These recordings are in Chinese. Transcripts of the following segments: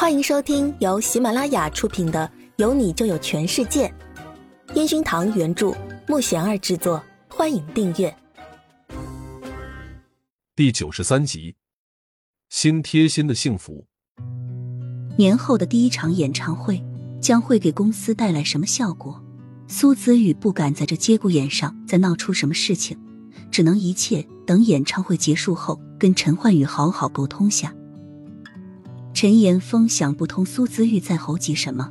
欢迎收听由喜马拉雅出品的《有你就有全世界》，烟熏堂原著，木贤儿制作。欢迎订阅第九十三集《新贴心的幸福》。年后的第一场演唱会将会给公司带来什么效果？苏子宇不敢在这节骨眼上再闹出什么事情，只能一切等演唱会结束后跟陈焕宇好好沟通下。陈岩峰想不通苏姿玉在猴急什么，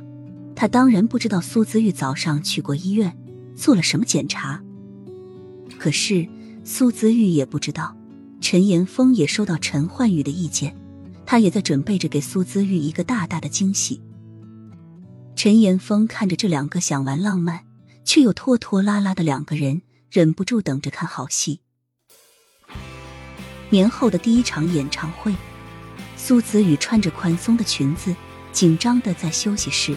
他当然不知道苏姿玉早上去过医院做了什么检查。可是苏姿玉也不知道，陈岩峰也收到陈焕宇的意见，他也在准备着给苏姿玉一个大大的惊喜。陈岩峰看着这两个想玩浪漫却又拖拖拉拉的两个人，忍不住等着看好戏。年后的第一场演唱会。苏子宇穿着宽松的裙子，紧张的在休息室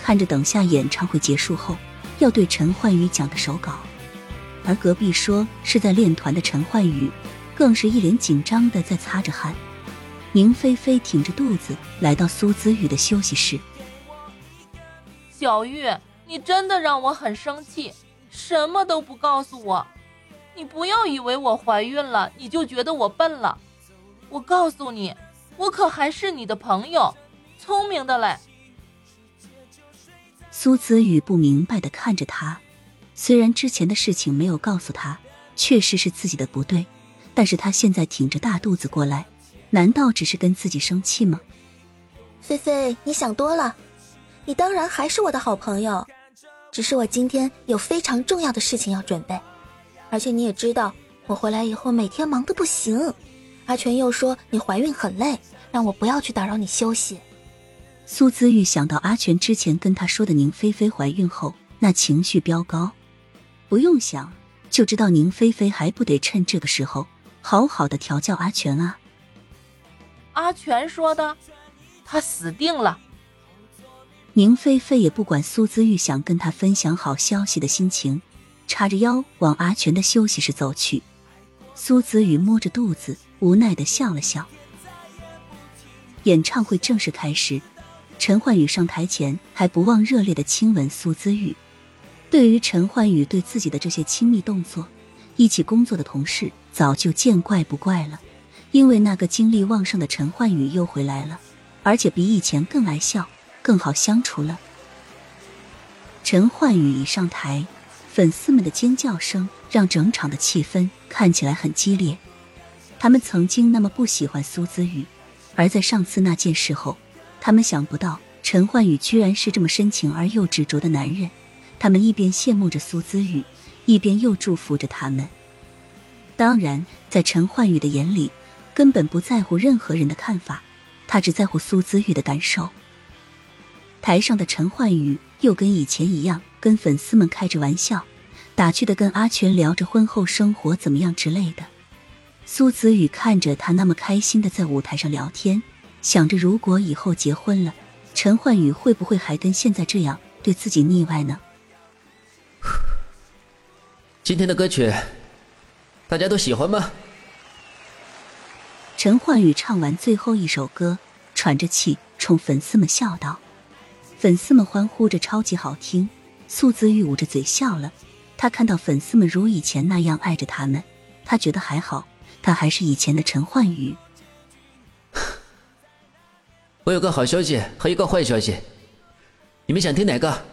看着等下演唱会结束后要对陈焕宇讲的手稿，而隔壁说是在练团的陈焕宇更是一脸紧张的在擦着汗。宁菲菲挺着肚子来到苏子宇的休息室，小玉，你真的让我很生气，什么都不告诉我，你不要以为我怀孕了你就觉得我笨了，我告诉你。我可还是你的朋友，聪明的嘞。苏子雨不明白的看着他，虽然之前的事情没有告诉他，确实是自己的不对，但是他现在挺着大肚子过来，难道只是跟自己生气吗？菲菲，你想多了，你当然还是我的好朋友，只是我今天有非常重要的事情要准备，而且你也知道，我回来以后每天忙得不行。阿全又说你怀孕很累，让我不要去打扰你休息。苏姿玉想到阿全之前跟他说的宁菲菲怀孕后那情绪飙高，不用想就知道宁菲菲还不得趁这个时候好好的调教阿全啊。阿全说的，他死定了。宁菲菲也不管苏姿玉想跟他分享好消息的心情，叉着腰往阿全的休息室走去。苏子玉摸着肚子。无奈的笑了笑。演唱会正式开始，陈焕宇上台前还不忘热烈的亲吻苏姿玉。对于陈焕宇对自己的这些亲密动作，一起工作的同事早就见怪不怪了。因为那个精力旺盛的陈焕宇又回来了，而且比以前更爱笑，更好相处了。陈焕宇一上台，粉丝们的尖叫声让整场的气氛看起来很激烈。他们曾经那么不喜欢苏子宇，而在上次那件事后，他们想不到陈焕宇居然是这么深情而又执着的男人。他们一边羡慕着苏子宇，一边又祝福着他们。当然，在陈焕宇的眼里，根本不在乎任何人的看法，他只在乎苏子宇的感受。台上的陈焕宇又跟以前一样，跟粉丝们开着玩笑，打趣的跟阿全聊着婚后生活怎么样之类的。苏子宇看着他那么开心的在舞台上聊天，想着如果以后结婚了，陈焕宇会不会还跟现在这样对自己腻歪呢？今天的歌曲，大家都喜欢吗？陈焕宇唱完最后一首歌，喘着气冲粉丝们笑道：“粉丝们欢呼着超级好听。”苏子玉捂着嘴笑了。他看到粉丝们如以前那样爱着他们，他觉得还好。他还是以前的陈焕宇。我有个好消息和一个坏消息，你们想听哪个？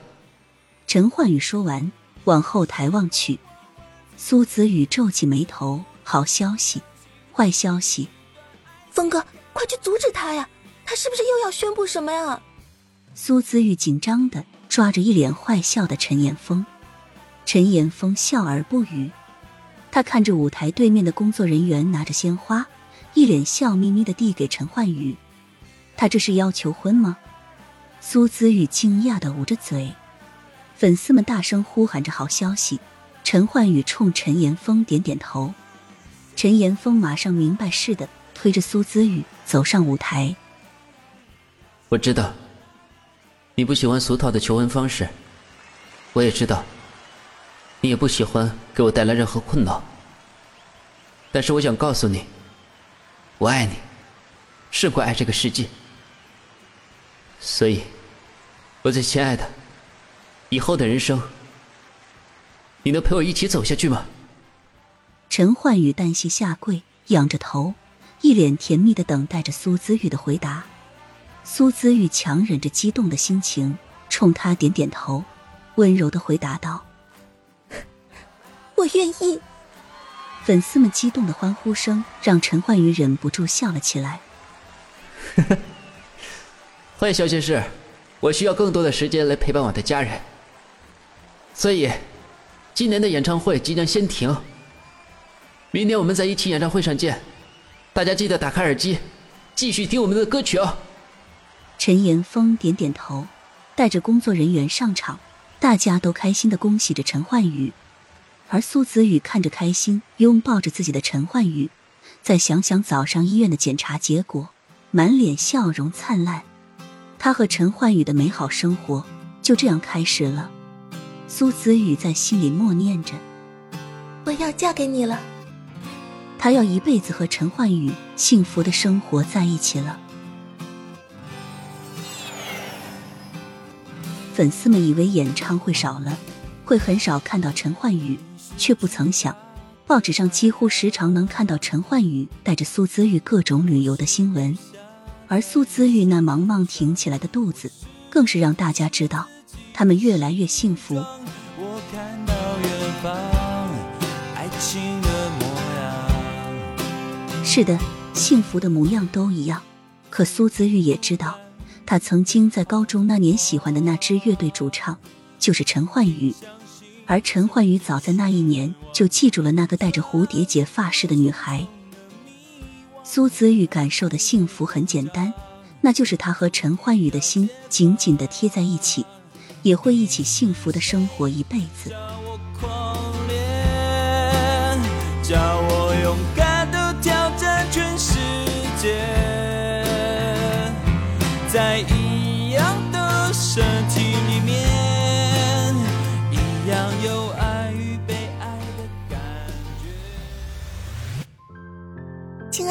陈焕宇说完，往后台望去。苏子宇皱起眉头：“好消息，坏消息。”峰哥，快去阻止他呀！他是不是又要宣布什么呀？苏子玉紧张的抓着一脸坏笑的陈岩峰。陈岩峰笑而不语。他看着舞台对面的工作人员拿着鲜花，一脸笑眯眯的递给陈焕宇。他这是要求婚吗？苏子玉惊讶的捂着嘴。粉丝们大声呼喊着好消息。陈焕宇冲陈岩峰点点头。陈岩峰马上明白似的推着苏子玉走上舞台。我知道，你不喜欢俗套的求婚方式，我也知道。你也不喜欢给我带来任何困扰，但是我想告诉你，我爱你，胜过爱这个世界。所以，我最亲爱的，以后的人生，你能陪我一起走下去吗？陈焕宇单膝下跪，仰着头，一脸甜蜜的等待着苏姿玉的回答。苏姿玉强忍着激动的心情，冲他点点头，温柔的回答道：“我愿意。”粉丝们激动的欢呼声让陈焕宇忍不住笑了起来。欢迎小心事，我需要更多的时间来陪伴我的家人，所以今年的演唱会即将先停。明年我们在一起演唱会上见，大家记得打开耳机，继续听我们的歌曲哦。陈岩峰点点头，带着工作人员上场，大家都开心的恭喜着陈焕宇。而苏子宇看着开心拥抱着自己的陈焕宇，再想想早上医院的检查结果，满脸笑容灿烂。他和陈焕宇的美好生活就这样开始了。苏子宇在心里默念着：“我要嫁给你了。”他要一辈子和陈焕宇幸福的生活在一起了。粉丝们以为演唱会少了，会很少看到陈焕宇。却不曾想，报纸上几乎时常能看到陈焕宇带着苏姿玉各种旅游的新闻，而苏姿玉那茫茫挺起来的肚子，更是让大家知道他们越来越幸福。我看到远方爱情的模样是的，幸福的模样都一样。可苏姿玉也知道，她曾经在高中那年喜欢的那支乐队主唱，就是陈焕宇。而陈焕宇早在那一年就记住了那个戴着蝴蝶结发饰的女孩。苏子玉感受的幸福很简单，那就是他和陈焕宇的心紧紧的贴在一起，也会一起幸福的生活一辈子。叫我勇敢的挑战全世界，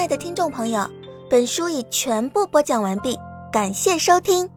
的听众朋友，本书已全部播讲完毕，感谢收听。